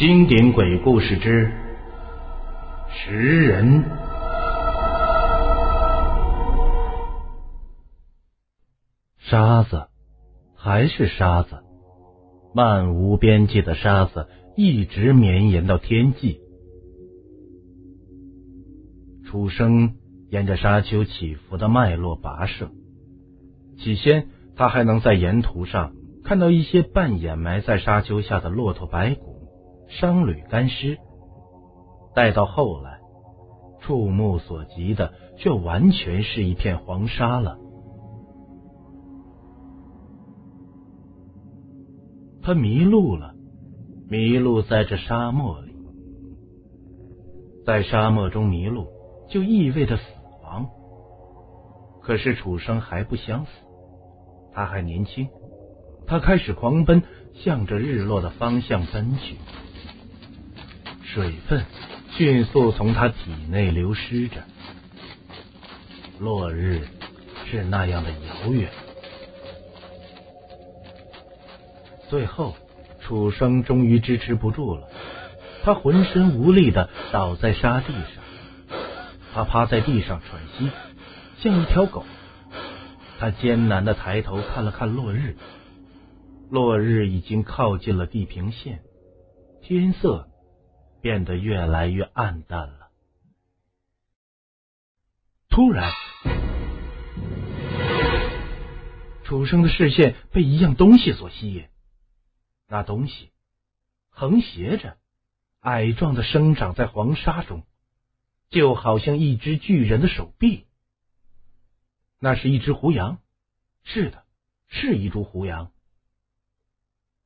经典鬼故事之食人。沙子，还是沙子，漫无边际的沙子，一直绵延到天际。楚生沿着沙丘起伏的脉络跋涉，起先他还能在沿途上看到一些半掩埋在沙丘下的骆驼白骨、商旅干尸，待到后来，触目所及的却完全是一片黄沙了。他迷路了，迷路在这沙漠里，在沙漠中迷路。就意味着死亡。可是楚生还不想死，他还年轻，他开始狂奔，向着日落的方向奔去。水分迅速从他体内流失着，落日是那样的遥远。最后，楚生终于支持不住了，他浑身无力的倒在沙地上。他趴在地上喘息，像一条狗。他艰难的抬头看了看落日，落日已经靠近了地平线，天色变得越来越暗淡了。突然，楚生的视线被一样东西所吸引，那东西横斜着，矮壮的生长在黄沙中。就好像一只巨人的手臂，那是一只胡杨。是的，是一株胡杨。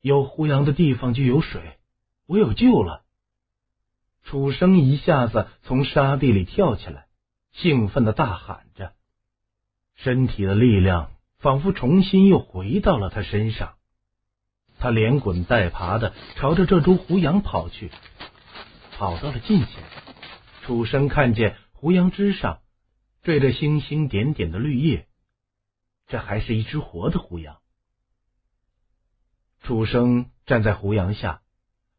有胡杨的地方就有水，我有救了。楚生一下子从沙地里跳起来，兴奋的大喊着，身体的力量仿佛重新又回到了他身上。他连滚带爬的朝着这株胡杨跑去，跑到了近前。楚生看见胡杨枝上缀着星星点点的绿叶，这还是一只活的胡杨。楚生站在胡杨下，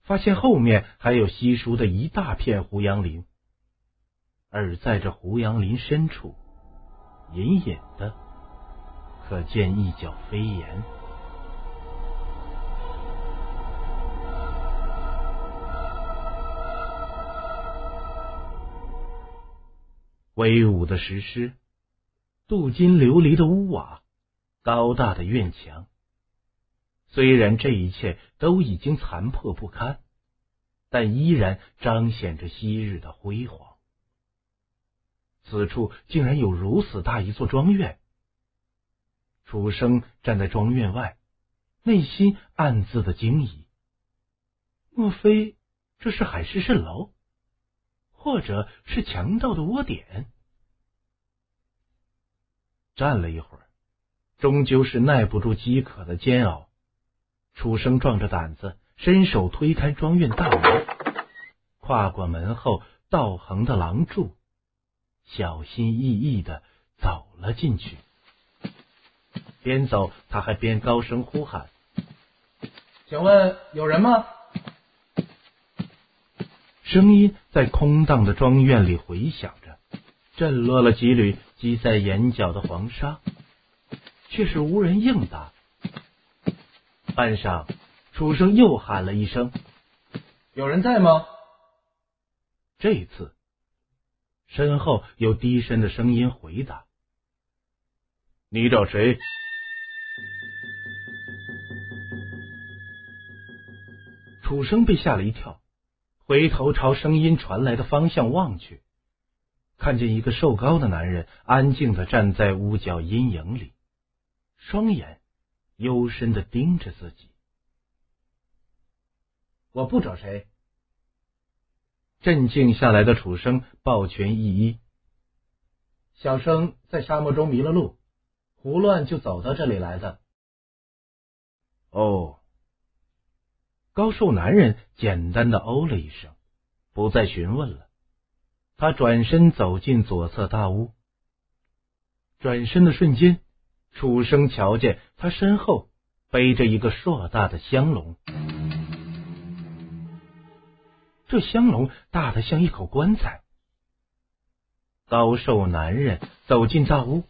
发现后面还有稀疏的一大片胡杨林，而在这胡杨林深处，隐隐的可见一角飞檐。威武的石狮，镀金琉璃的屋瓦，高大的院墙。虽然这一切都已经残破不堪，但依然彰显着昔日的辉煌。此处竟然有如此大一座庄院。楚生站在庄院外，内心暗自的惊疑：莫非这是海市蜃楼？或者是强盗的窝点。站了一会儿，终究是耐不住饥渴的煎熬。楚生壮着胆子，伸手推开庄院大门，跨过门后道横的廊柱，小心翼翼的走了进去。边走，他还边高声呼喊：“请问有人吗？”声音在空荡的庄院里回响着，震落了几缕积在眼角的黄沙，却是无人应答。半晌，楚生又喊了一声：“有人在吗？”这次，身后有低声的声音回答：“你找谁？”楚生被吓了一跳。回头朝声音传来的方向望去，看见一个瘦高的男人安静的站在屋角阴影里，双眼幽深的盯着自己。我不找谁。镇静下来的楚生抱拳一揖：“小生在沙漠中迷了路，胡乱就走到这里来的。”哦。高瘦男人简单的哦了一声，不再询问了。他转身走进左侧大屋。转身的瞬间，楚生瞧见他身后背着一个硕大的香笼。这香笼大的像一口棺材。高瘦男人走进大屋，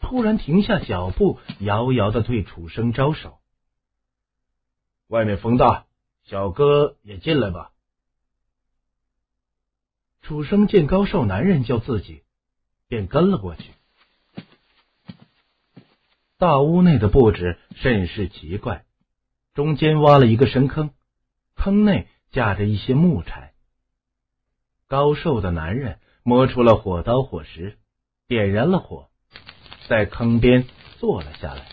突然停下脚步，遥遥的对楚生招手：“外面风大，小哥也进来吧。”楚生见高瘦男人叫自己，便跟了过去。大屋内的布置甚是奇怪，中间挖了一个深坑，坑内架着一些木柴。高瘦的男人摸出了火刀火石，点燃了火，在坑边坐了下来。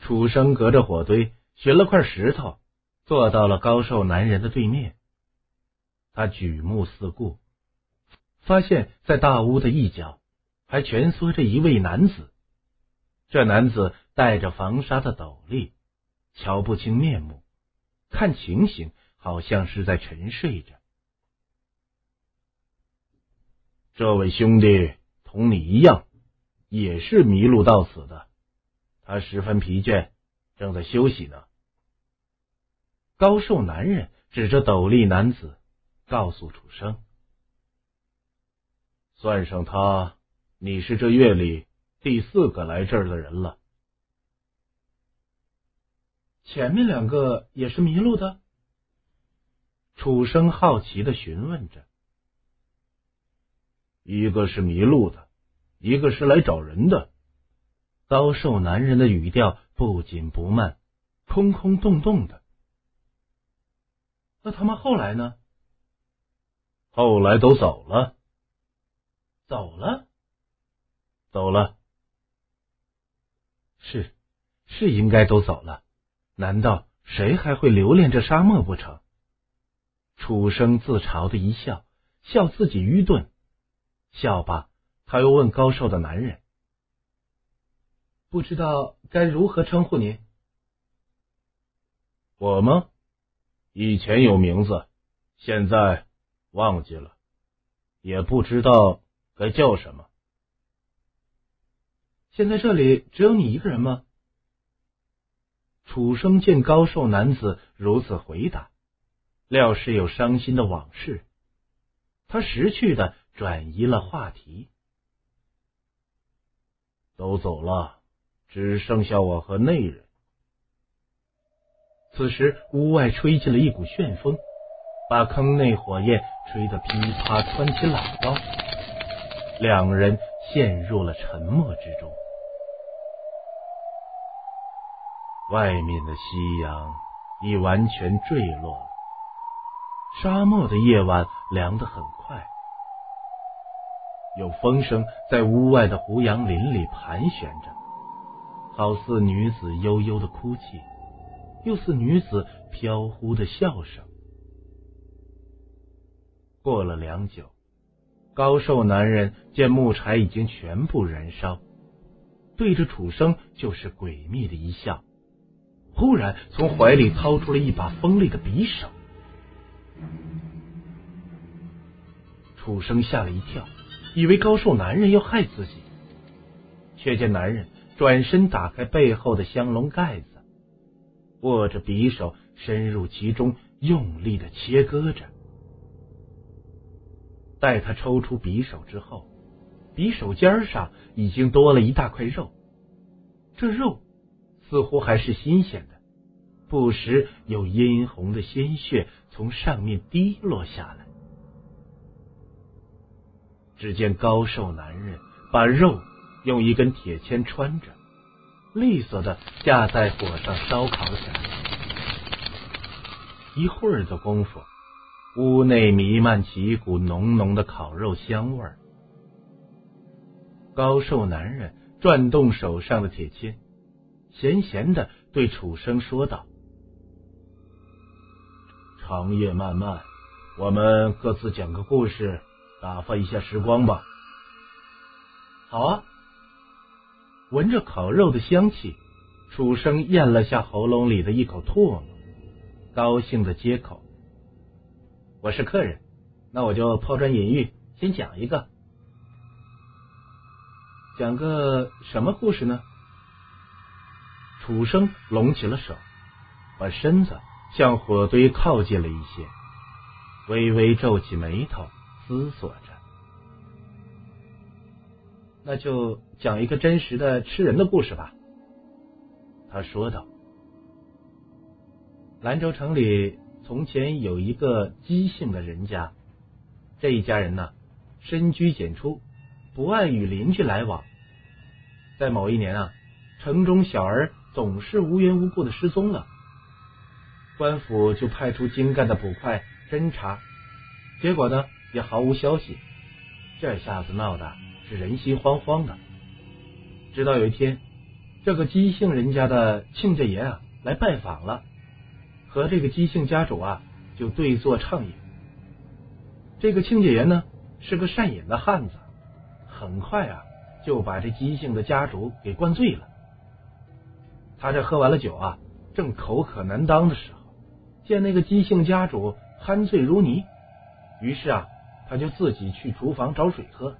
楚生隔着火堆寻了块石头，坐到了高瘦男人的对面。他举目四顾，发现在大屋的一角还蜷缩着一位男子。这男子戴着防沙的斗笠，瞧不清面目，看情形好像是在沉睡着。这位兄弟同你一样，也是迷路到此的。他十分疲倦，正在休息呢。高瘦男人指着斗笠男子，告诉楚生：“算上他，你是这月里。”第四个来这儿的人了。前面两个也是迷路的。楚生好奇的询问着：“一个是迷路的，一个是来找人的。”高瘦男人的语调不紧不慢，空空洞洞的。那他们后来呢？后来都走了。走了，走了。是，是应该都走了。难道谁还会留恋这沙漠不成？楚生自嘲的一笑，笑自己愚钝。笑罢，他又问高瘦的男人：“不知道该如何称呼您？”我吗？以前有名字，现在忘记了，也不知道该叫什么。现在这里只有你一个人吗？楚生见高瘦男子如此回答，料是有伤心的往事，他识趣的转移了话题。都走了，只剩下我和内人。此时屋外吹进了一股旋风，把坑内火焰吹得噼啪窜起喇叭，两人陷入了沉默之中。外面的夕阳已完全坠落了，沙漠的夜晚凉得很快，有风声在屋外的胡杨林里盘旋着，好似女子悠悠的哭泣，又似女子飘忽的笑声。过了良久，高瘦男人见木柴已经全部燃烧，对着楚生就是诡秘的一笑。忽然从怀里掏出了一把锋利的匕首，楚生吓了一跳，以为高瘦男人要害自己，却见男人转身打开背后的香笼盖子，握着匕首深入其中，用力的切割着。待他抽出匕首之后，匕首尖上已经多了一大块肉，这肉。似乎还是新鲜的，不时有殷红的鲜血从上面滴落下来。只见高瘦男人把肉用一根铁签穿着，利索的架在火上烧烤起来。一会儿的功夫，屋内弥漫起一股浓浓的烤肉香味儿。高瘦男人转动手上的铁签。闲闲的对楚生说道：“长夜漫漫，我们各自讲个故事，打发一下时光吧。”好啊！闻着烤肉的香气，楚生咽了下喉咙里的一口唾沫，高兴的接口：“我是客人，那我就抛砖引玉，先讲一个。讲个什么故事呢？”楚生拢起了手，把身子向火堆靠近了一些。微微皱起眉头，思索着。那就讲一个真实的吃人的故事吧。他说道：“兰州城里从前有一个姬姓的人家，这一家人呢，深居简出，不爱与邻居来往。在某一年啊，城中小儿总是无缘无故的失踪了，官府就派出精干的捕快侦查，结果呢，也毫无消息。这下子闹的是人心惶惶的。直到有一天。”这个姬姓人家的亲家爷啊来拜访了，和这个姬姓家主啊就对坐畅饮。这个亲家爷呢是个善饮的汉子，很快啊就把这姬姓的家主给灌醉了。他这喝完了酒啊，正口渴难当的时候，见那个姬姓家主酣醉如泥，于是啊他就自己去厨房找水喝。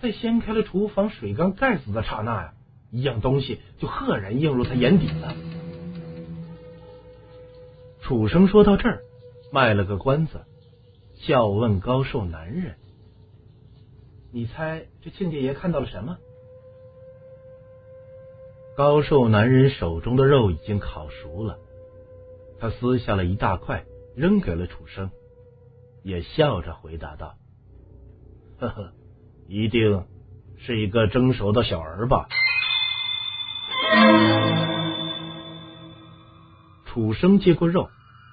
在掀开了厨房水缸盖子的刹那呀。一样东西就赫然映入他眼底了。楚生说到这儿，卖了个关子，笑问高寿男人：“你猜这亲家爷看到了什么？”高瘦男人手中的肉已经烤熟了，他撕下了一大块，扔给了楚生，也笑着回答道：“呵呵，一定是一个蒸熟的小儿吧。”楚生接过肉，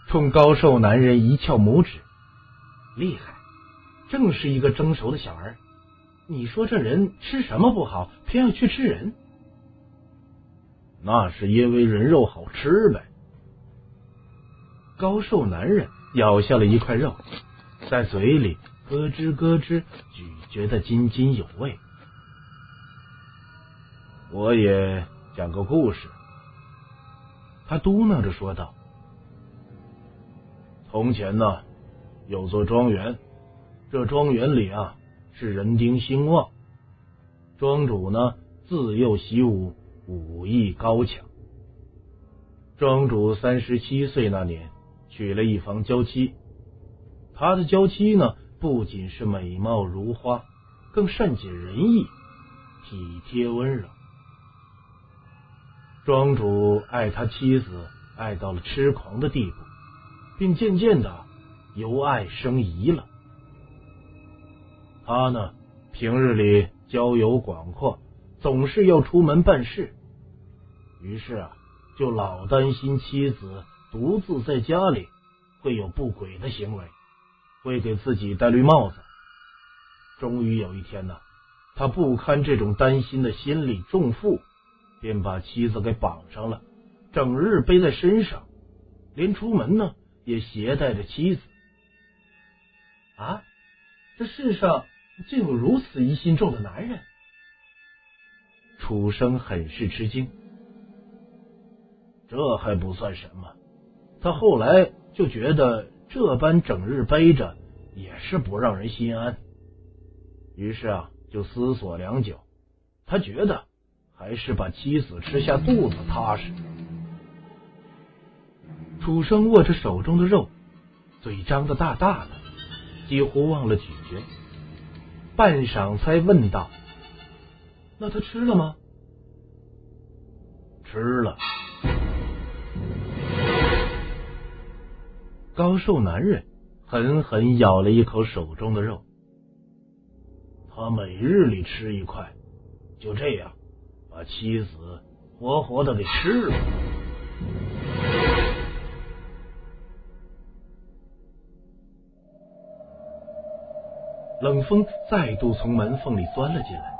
冲高瘦男人一翘拇指：“厉害，正是一个蒸熟的小儿。你说这人吃什么不好，偏要去吃人？那是因为人肉好吃呗。”高瘦男人咬下了一块肉，在嘴里咯吱咯吱咀嚼的津津有味。我也。讲个故事，他嘟囔着说道：“从前呢，有座庄园，这庄园里啊是人丁兴旺，庄主呢自幼习武，武艺高强。庄主三十七岁那年，娶了一房娇妻，他的娇妻呢不仅是美貌如花，更善解人意，体贴温柔。”庄主爱他妻子，爱到了痴狂的地步，并渐渐的由爱生疑了。他呢，平日里交友广阔，总是要出门办事，于是啊，就老担心妻子独自在家里会有不轨的行为，会给自己戴绿帽子。终于有一天呢，他不堪这种担心的心理重负。便把妻子给绑上了，整日背在身上，连出门呢也携带着妻子。啊，这世上竟有如此疑心重的男人！楚生很是吃惊。这还不算什么，他后来就觉得这般整日背着也是不让人心安，于是啊，就思索良久，他觉得。还是把妻子吃下肚子踏实。楚生握着手中的肉，嘴张得大大的，几乎忘了咀嚼。半晌才问道：“那他吃了吗？”“吃了。”高瘦男人狠狠咬了一口手中的肉。他每日里吃一块，就这样。把妻子活活的给吃了。冷风再度从门缝里钻了进来，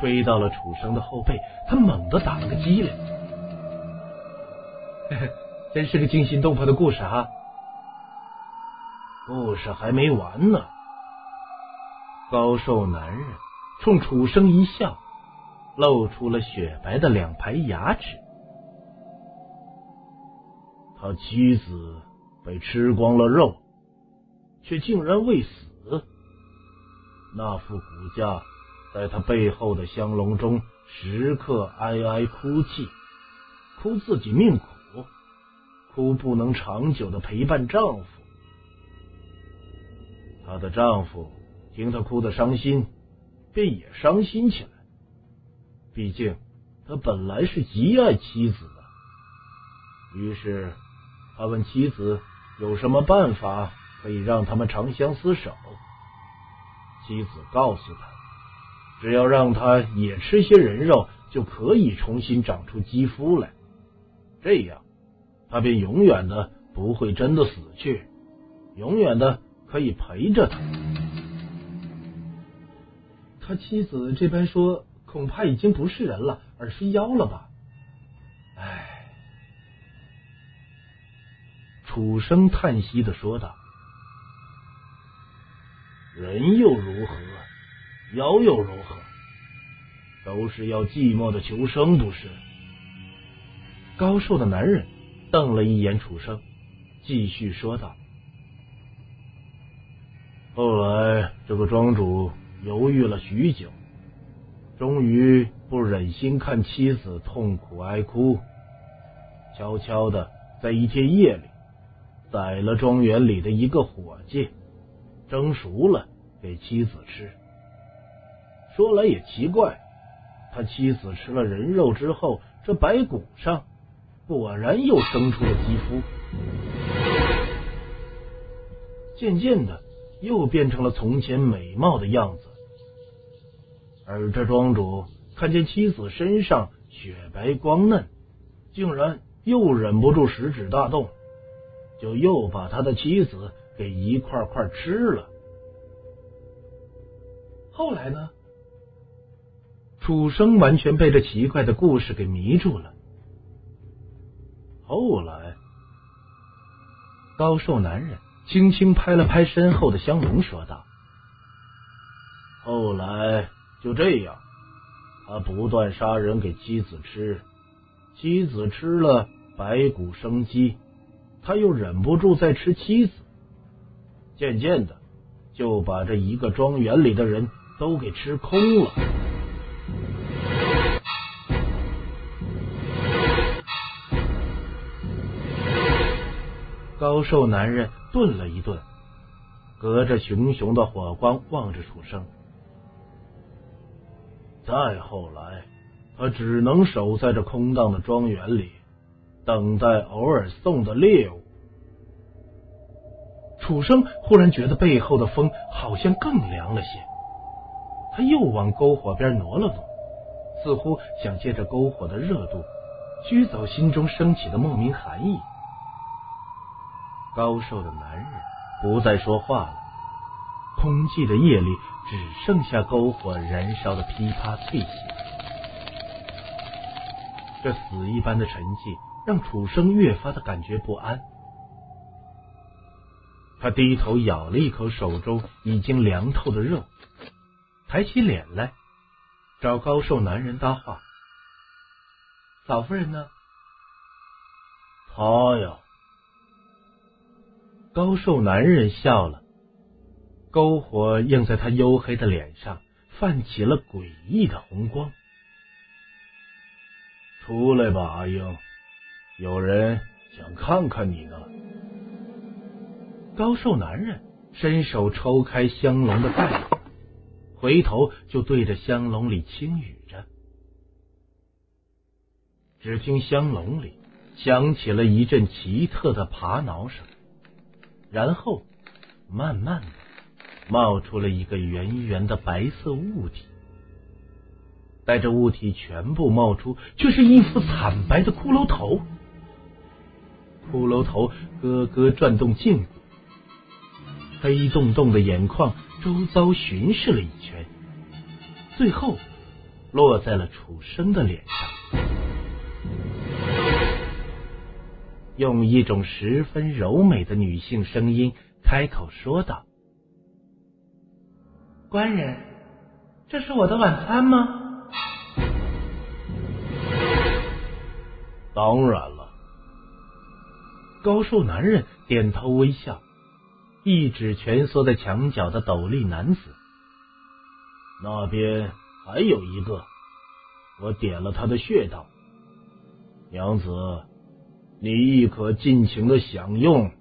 吹到了楚生的后背，他猛地打了个激灵。真是个惊心动魄的故事啊！故事还没完呢。高瘦男人冲楚生一笑。露出了雪白的两排牙齿。他妻子被吃光了肉，却竟然未死。那副骨架在他背后的香笼中，时刻哀哀哭泣，哭自己命苦，哭不能长久的陪伴丈夫。她的丈夫听她哭得伤心，便也伤心起来。毕竟他本来是极爱妻子的，于是他问妻子有什么办法可以让他们长相厮守。妻子告诉他，只要让他也吃些人肉，就可以重新长出肌肤来，这样他便永远的不会真的死去，永远的可以陪着他。他妻子这般说。恐怕已经不是人了，而是妖了吧？唉，楚生叹息的说道：“人又如何？妖又如何？都是要寂寞的求生，不是？”高瘦的男人瞪了一眼楚生，继续说道：“后来，这个庄主犹豫了许久。”终于不忍心看妻子痛苦哀哭，悄悄的在一天夜里宰了庄园里的一个伙计，蒸熟了给妻子吃。说来也奇怪，他妻子吃了人肉之后，这白骨上果然又生出了肌肤，渐渐的又变成了从前美貌的样子。而这庄主看见妻子身上雪白光嫩，竟然又忍不住食指大动，就又把他的妻子给一块块吃了。后来呢？楚生完全被这奇怪的故事给迷住了。后来，高瘦男人轻轻拍了拍身后的香龙，说道：“后来。”就这样，他不断杀人给妻子吃，妻子吃了白骨生鸡，他又忍不住再吃妻子，渐渐的就把这一个庄园里的人都给吃空了。瘦男人顿了一顿，隔着熊熊的火光望着楚生。再后来，他只能守在这空荡的庄园里，等待偶尔送的猎物。楚生忽然觉得背后的风好像更凉了些，他又往篝火边挪了挪，似乎想借着篝火的热度驱走心中升起的莫名寒意。高瘦的男人不再说话了，空寂的夜里。只剩下篝火燃烧的噼啪脆响，这死一般的沉寂让楚生越发的感觉不安。他低头咬了一口手中已经凉透的肉，抬起脸来找高瘦男人搭话：“老夫人呢？”“他呀。”高瘦男人笑了。篝火映在他黝黑的脸上，泛起了诡异的红光。出来吧，阿英，有人想看看你呢。高瘦男人伸手抽开香笼的盖子，回头就对着香笼里轻语着。只听香笼里响起了一阵奇特的爬挠声，然后慢慢的。冒出了一个圆圆的白色物体，待这物体全部冒出，却是一副惨白的骷髅头。骷髅头咯咯转动胫骨，黑洞洞的眼眶周遭巡视了一圈，最后落在了楚生的脸上，用一种十分柔美的女性声音开口说道。官人，这是我的晚餐吗？当然了。高瘦男人点头微笑，一指蜷缩在墙角的斗笠男子。那边还有一个，我点了他的穴道。娘子，你亦可尽情的享用。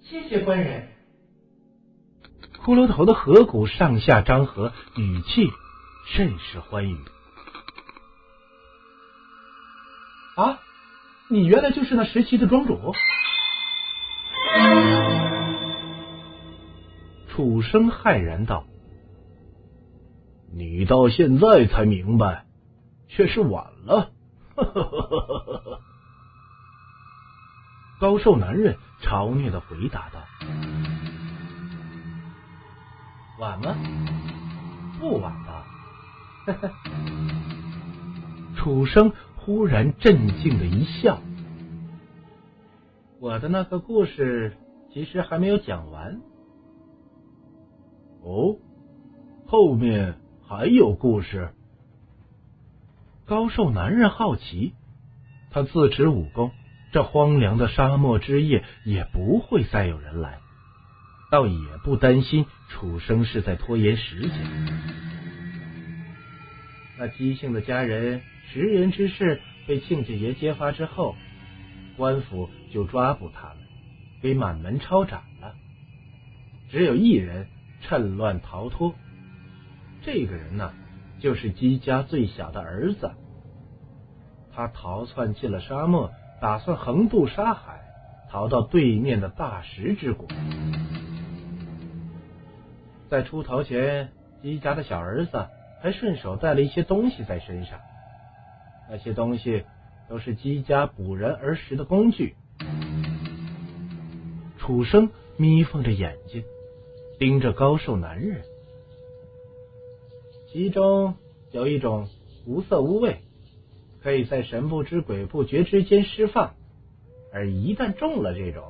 谢谢官人。骷髅头的颌骨上下张合，语气甚是欢愉。啊，你原来就是那十七的庄主？楚生骇然道：“你到现在才明白，却是晚了。”呵呵呵高瘦男人嘲谑的回答道：“晚吗？不晚吧？” 楚生忽然镇静的一笑：“我的那个故事其实还没有讲完。”哦，后面还有故事。高瘦男人好奇，他自持武功，这荒凉的沙漠之夜也不会再有人来，倒也不担心楚生是在拖延时间。那姬姓的家人食人之事被庆家爷揭发之后，官府就抓捕他们，给满门抄斩了。只有一人。趁乱逃脱，这个人呢，就是姬家最小的儿子。他逃窜进了沙漠，打算横渡沙海，逃到对面的大石之国。在出逃前，姬家的小儿子还顺手带了一些东西在身上，那些东西都是姬家捕人而食的工具。楚生眯缝着眼睛。盯着高瘦男人，其中有一种无色无味，可以在神不知鬼不觉之间释放，而一旦中了这种，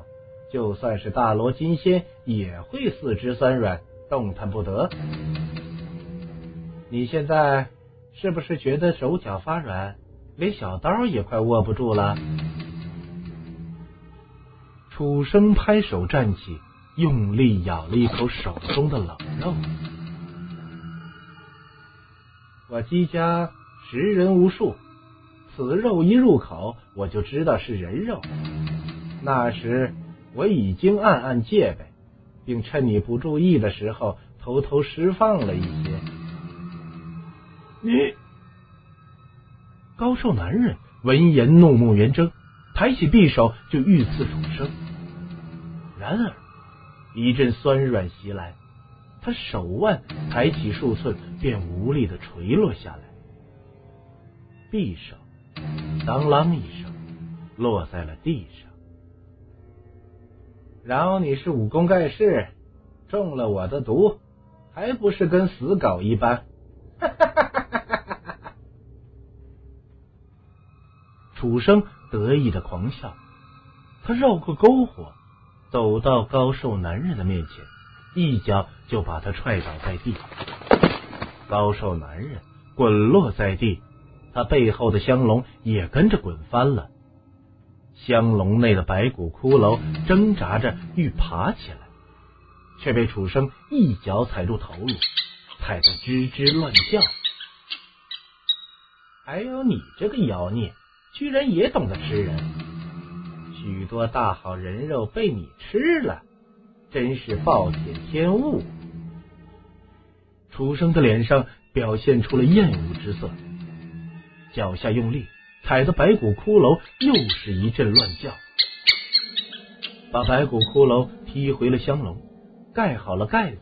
就算是大罗金仙也会四肢酸软，动弹不得。你现在是不是觉得手脚发软，连小刀也快握不住了？楚生拍手站起。用力咬了一口手中的冷肉，我姬家食人无数，此肉一入口，我就知道是人肉。那时我已经暗暗戒备，并趁你不注意的时候偷偷释放了一些。你高瘦男人闻言怒目圆睁，抬起匕首就欲刺楚生，然而。一阵酸软袭来，他手腕抬起数寸，便无力的垂落下来。匕首当啷一声落在了地上。饶你是武功盖世，中了我的毒，还不是跟死狗一般？楚生得意的狂笑，他绕过篝火。走到高瘦男人的面前，一脚就把他踹倒在地。高瘦男人滚落在地，他背后的香笼也跟着滚翻了。香笼内的白骨骷髅挣扎着欲爬起来，却被楚生一脚踩住头颅，踩得吱吱乱叫。还有你这个妖孽，居然也懂得吃人！许多大好人肉被你吃了，真是暴殄天物！楚生的脸上表现出了厌恶之色，脚下用力踩的白骨骷髅又是一阵乱叫，把白骨骷髅踢回了香笼，盖好了盖子。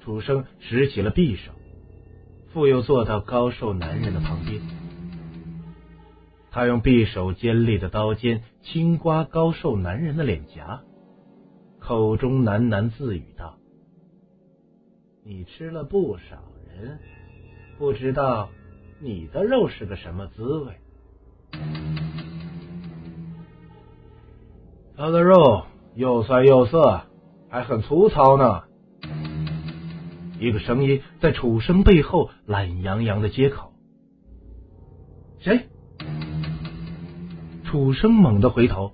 楚生拾起了匕首，复又坐到高瘦男人的旁边。他用匕首尖利的刀尖轻刮高瘦男人的脸颊，口中喃喃自语道：“你吃了不少人，不知道你的肉是个什么滋味。他的肉又酸又涩，还很粗糙呢。”一个声音在楚生背后懒洋洋的接口：“谁？”楚生猛地回头，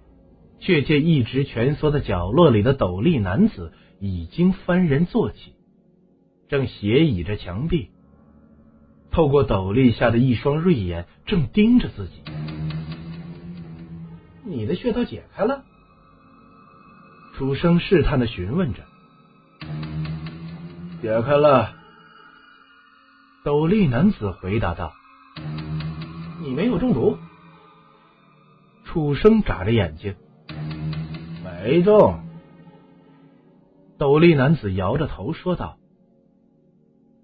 却见一直蜷缩在角落里的斗笠男子已经翻人坐起，正斜倚着墙壁，透过斗笠下的一双锐眼，正盯着自己。你的穴道解开了？楚生试探的询问着。解开了。斗笠男子回答道：“你没有中毒？”楚生眨着眼睛：“没中。”斗笠男子摇着头说道：“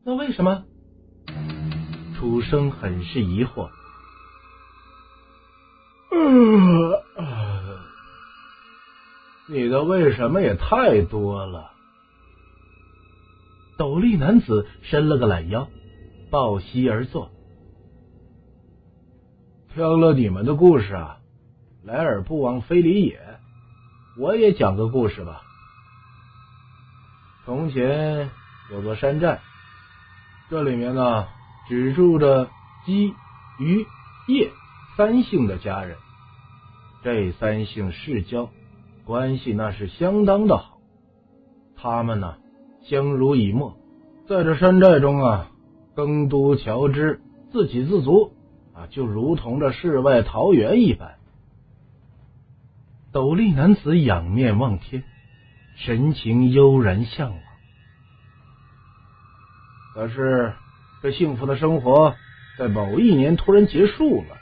那为什么？”楚生很是疑惑。你的为什么也太多了？斗笠男子伸了个懒腰，抱膝而坐。听了你们的故事啊，来而不往非礼也。我也讲个故事吧。从前有座山寨，这里面呢只住着鸡、鱼、叶三姓的家人。这三姓世交。关系那是相当的好，他们呢相濡以沫，在这山寨中啊耕读乔织，自给自足啊，就如同这世外桃源一般。斗笠男子仰面望天，神情悠然向往。可是这幸福的生活在某一年突然结束了。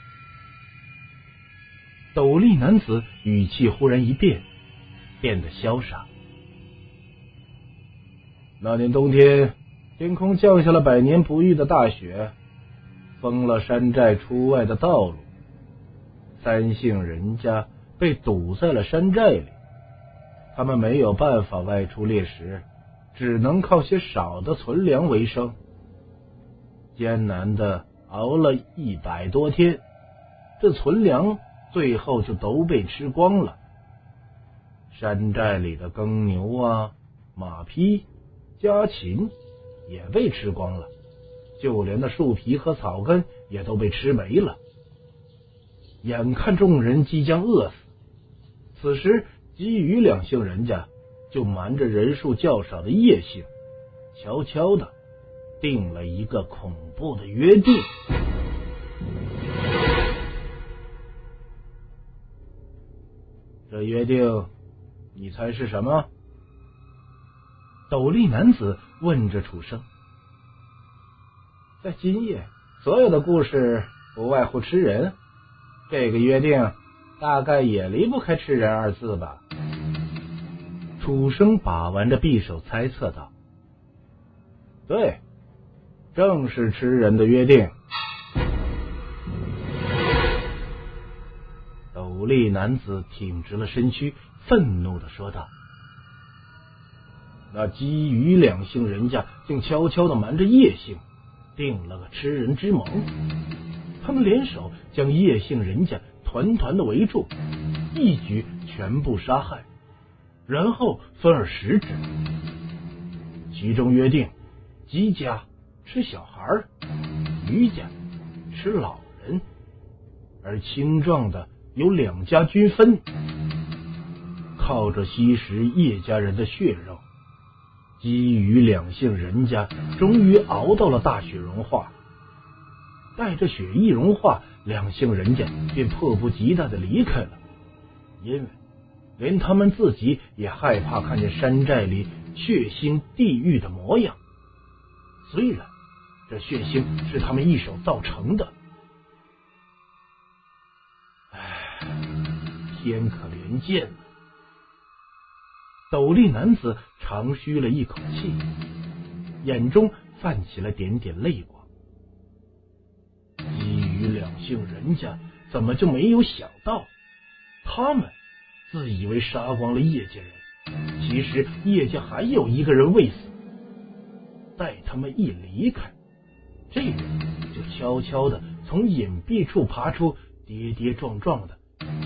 斗笠男子语气忽然一变。变得潇洒。那年冬天，天空降下了百年不遇的大雪，封了山寨出外的道路。三姓人家被堵在了山寨里，他们没有办法外出猎食，只能靠些少的存粮为生。艰难的熬了一百多天，这存粮最后就都被吃光了。山寨里的耕牛啊、马匹、家禽也被吃光了，就连那树皮和草根也都被吃没了。眼看众人即将饿死，此时基于两姓人家就瞒着人数较少的叶姓，悄悄的定了一个恐怖的约定。这约定。你猜是什么？斗笠男子问着楚生。在今夜，所有的故事不外乎吃人。这个约定大概也离不开吃人二字吧？楚生把玩着匕首，猜测道：“对，正是吃人的约定。”斗笠男子挺直了身躯。愤怒的说道：“那基于两姓人家竟悄悄的瞒着叶姓，定了个吃人之盟。他们联手将叶姓人家团团的围住，一举全部杀害，然后分而食之。其中约定，姬家吃小孩，余家吃老人，而青壮的由两家均分。”靠着吸食叶家人的血肉，基于两姓人家终于熬到了大雪融化。待着雪一融化，两姓人家便迫不及待的离开了，因为连他们自己也害怕看见山寨里血腥地狱的模样。虽然这血腥是他们一手造成的，唉，天可怜见。斗笠男子长吁了一口气，眼中泛起了点点泪光。姓人家怎么就没有想到，他们自以为杀光了叶家人，其实叶家还有一个人未死。待他们一离开，这人就悄悄的从隐蔽处爬出，跌跌撞撞的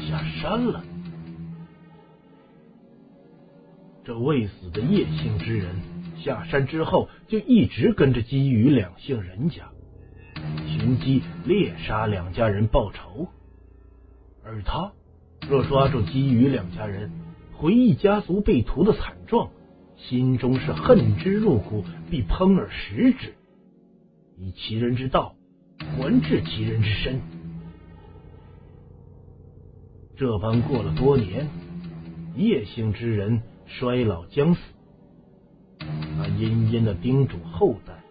下山了。这未死的叶姓之人下山之后，就一直跟着基于两姓人家，寻机猎杀两家人报仇。而他若抓住基于两家人，回忆家族被屠的惨状，心中是恨之入骨，必烹而食之，以其人之道还治其人之身。这般过了多年，叶姓之人。衰老将死，那阴严的叮嘱后代，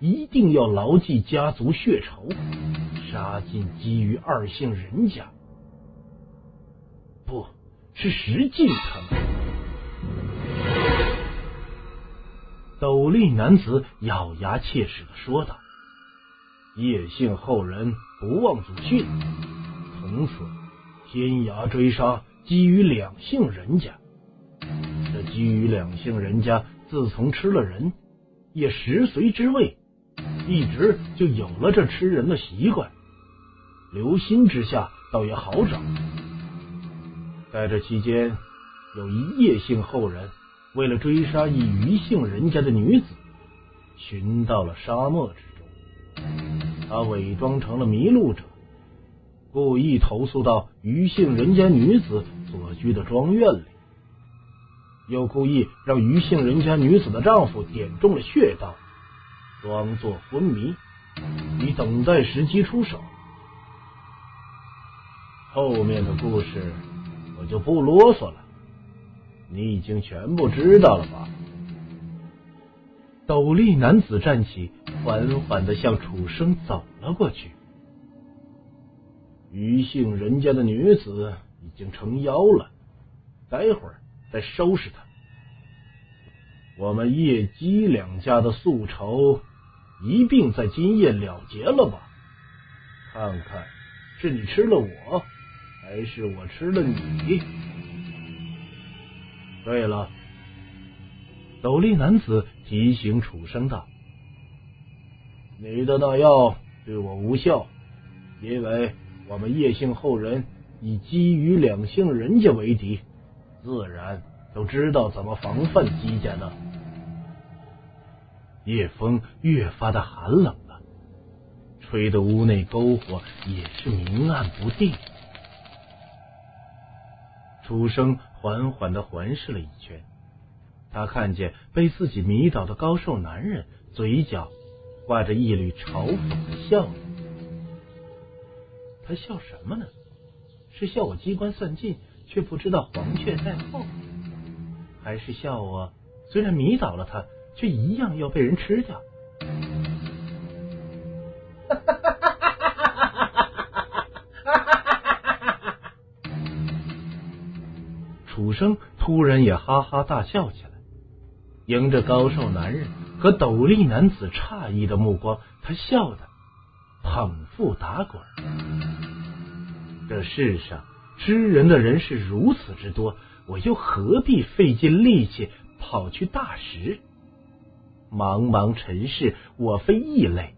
一定要牢记家族血仇，杀尽基于二姓人家，不是石进他们。斗笠男子咬牙切齿的说道：“叶姓后人不忘祖训，从此天涯追杀基于两姓人家。这基于两姓人家自从吃了人，也食髓之味，一直就有了这吃人的习惯。留心之下，倒也好找。在这期间，有一叶姓后人。”为了追杀一余姓人家的女子，寻到了沙漠之中。他伪装成了迷路者，故意投宿到余姓人家女子所居的庄院里，又故意让余姓人家女子的丈夫点中了穴道，装作昏迷，以等待时机出手。后面的故事我就不啰嗦了。你已经全部知道了吧？斗笠男子站起，缓缓的向楚生走了过去。余姓人家的女子已经成妖了，待会儿再收拾她。我们叶姬两家的宿仇一并在今夜了结了吧？看看是你吃了我，还是我吃了你？对了，斗笠男子提醒楚生道：“你的那药对我无效，因为我们叶姓后人以姬与两姓人家为敌，自然都知道怎么防范姬家的。”夜风越发的寒冷了，吹得屋内篝火也是明暗不定。楚生。缓缓的环视了一圈，他看见被自己迷倒的高瘦男人嘴角挂着一缕嘲讽的笑容。他笑什么呢？是笑我机关算尽，却不知道黄雀在后，还是笑我虽然迷倒了他，却一样要被人吃掉？楚生突然也哈哈大笑起来，迎着高瘦男人和斗笠男子诧异的目光，他笑得捧腹打滚。这世上吃人的人是如此之多，我又何必费尽力气跑去大食？茫茫尘世，我非异类，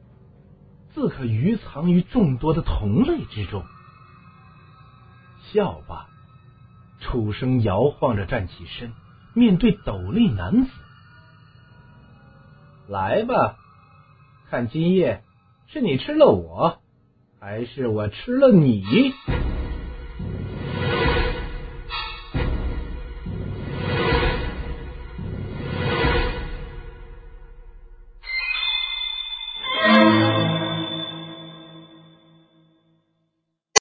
自可余藏于众多的同类之中。笑吧。楚生摇晃着站起身，面对斗笠男子：“来吧，看今夜是你吃了我，还是我吃了你。”